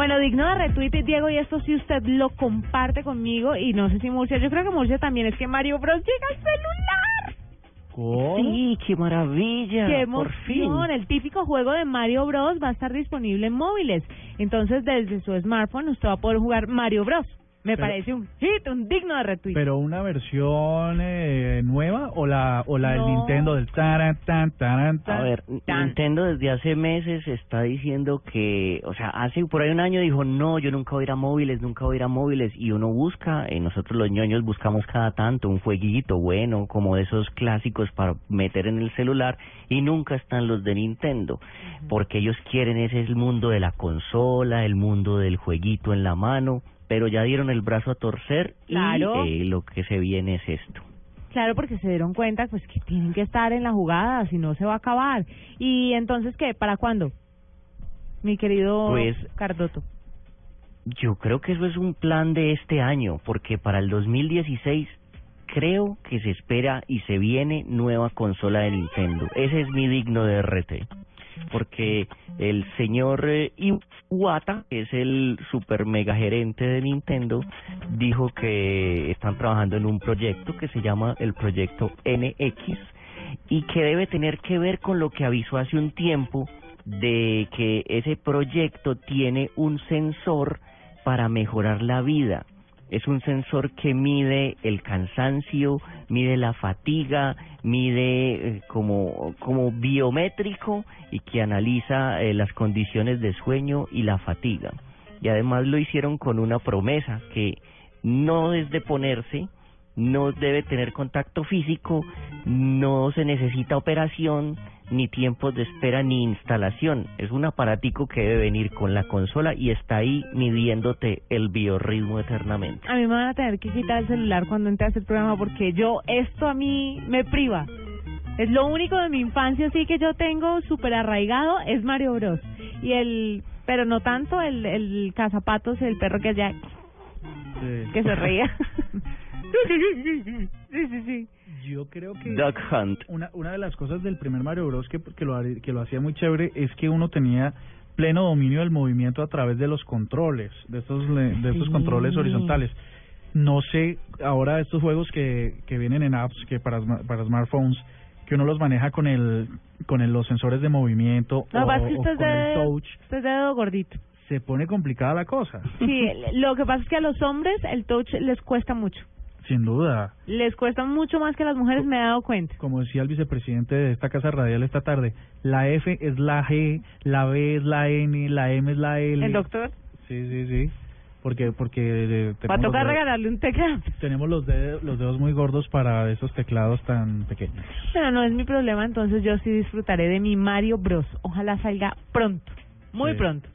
Bueno, digno de retweet, Diego, y esto si usted lo comparte conmigo, y no sé si Murcia, yo creo que Murcia también, es que Mario Bros llega al celular. Sí, qué maravilla. ¡Qué por fin. emoción! El típico juego de Mario Bros va a estar disponible en móviles. Entonces, desde su smartphone, usted va a poder jugar Mario Bros. Me Pero- parece un hit, un digno de retweet. Pero una versión eh, nueva o la o la del. Nintendo del taran tan taran tan. A ver, Nintendo desde hace meses está diciendo que, o sea, hace por ahí un año dijo, no, yo nunca voy a ir a móviles, nunca voy a ir a móviles, y uno busca, eh, nosotros los ñoños buscamos cada tanto un jueguito bueno, como de esos clásicos para meter en el celular, y nunca están los de Nintendo, porque ellos quieren ese es el mundo de la consola, el mundo del jueguito en la mano, pero ya dieron el brazo a torcer, Claro. y eh, lo que se viene es esto. Claro, porque se dieron cuenta pues que tienen que estar en la jugada, si no se va a acabar. Y entonces, ¿qué? ¿Para cuándo? Mi querido Pues- Cardoto. Yo creo que eso es un plan de este año, porque para el 2016 creo que se espera y se viene nueva consola de Nintendo. Ese es mi digno de RT. Porque el señor eh, Iwata, que es el super mega gerente de Nintendo, dijo que están trabajando en un proyecto que se llama el proyecto NX y que debe tener que ver con lo que avisó hace un tiempo de que ese proyecto tiene un sensor para mejorar la vida. Es un sensor que mide el cansancio, mide la fatiga, mide eh, como, como biométrico y que analiza eh, las condiciones de sueño y la fatiga. Y además lo hicieron con una promesa que no desde ponerse, no debe tener contacto físico, no se necesita operación, ni tiempos de espera, ni instalación. Es un aparatico que debe venir con la consola y está ahí midiéndote el biorritmo eternamente. A mí me van a tener que quitar el celular cuando entre a hacer programa porque yo, esto a mí me priva. Es lo único de mi infancia sí que yo tengo súper arraigado es Mario Bros. Y el, pero no tanto el, el cazapatos, el perro que allá, que se reía. sí, sí, sí. Yo creo que Duck Hunt. una una de las cosas del primer Mario Bros que que lo que lo hacía muy chévere es que uno tenía pleno dominio del movimiento a través de los controles, de estos de estos Sí. controles horizontales. No sé ahora estos juegos que que vienen en apps que para para smartphones que uno los maneja con el con el- los sensores de movimiento No, o, que usted con el touch usted es de dedo gordito. se pone complicada la cosa. Sí, lo que pasa es que a los hombres el touch les cuesta mucho. Sin duda. Les cuesta mucho más que las mujeres, me he dado cuenta. como decía el vicepresidente de esta casa radial esta tarde, la F es la G, la B es la N, la M es la L. El doctor Sí, sí, sí. Porque porque eh, va a tocar regalarle un teclado. tenemos los dedos los dedos muy gordos para esos teclados tan pequeños. Pero no es mi problema, entonces yo sí disfrutaré de mi Mario Bros. Ojalá salga pronto, muy Sí. pronto.